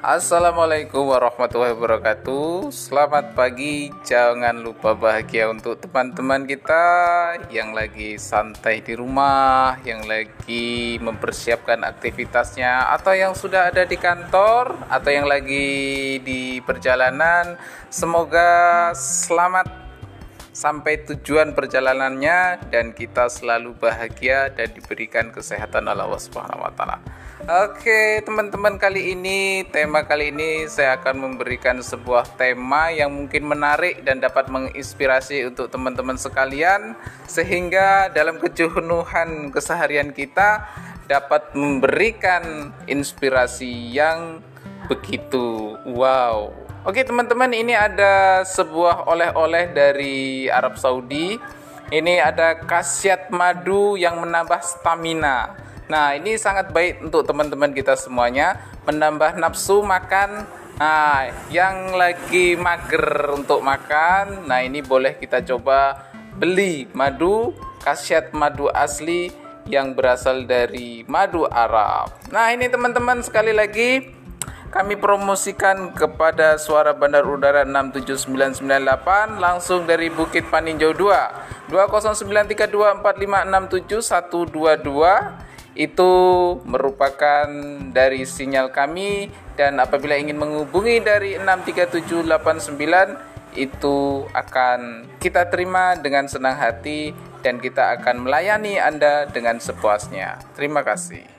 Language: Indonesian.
Assalamualaikum warahmatullahi wabarakatuh. Selamat pagi. Jangan lupa bahagia untuk teman-teman kita Yang lagi santai di rumah Yang lagi mempersiapkan aktivitasnya Atau yang sudah ada di kantor Atau yang lagi di perjalanan. Semoga selamat sampai tujuan perjalanannya dan kita selalu bahagia dan diberikan kesehatan Allah Subhanahu. Oke, teman-teman kali ini tema kali ini saya akan memberikan sebuah tema yang mungkin menarik dan dapat menginspirasi untuk teman-teman sekalian sehingga dalam kejenuhan keseharian kita dapat memberikan inspirasi yang begitu wow Oke teman-teman ini ada sebuah oleh-oleh dari Arab Saudi. Ini ada khasiat madu yang menambah stamina. Nah ini sangat baik untuk teman-teman kita semuanya menambah nafsu makan. Nah yang lagi mager untuk makan, nah ini boleh kita coba beli madu khasiat madu asli yang berasal dari madu Arab. Nah ini teman-teman sekali lagi kami promosikan kepada Suara Bandar Udara 67998 langsung dari Bukit Paninjau 2 20932456722 itu merupakan dari sinyal kami dan apabila ingin menghubungi dari 63789 itu akan kita terima dengan senang hati dan kita akan melayani Anda dengan sepuasnya. Terima kasih.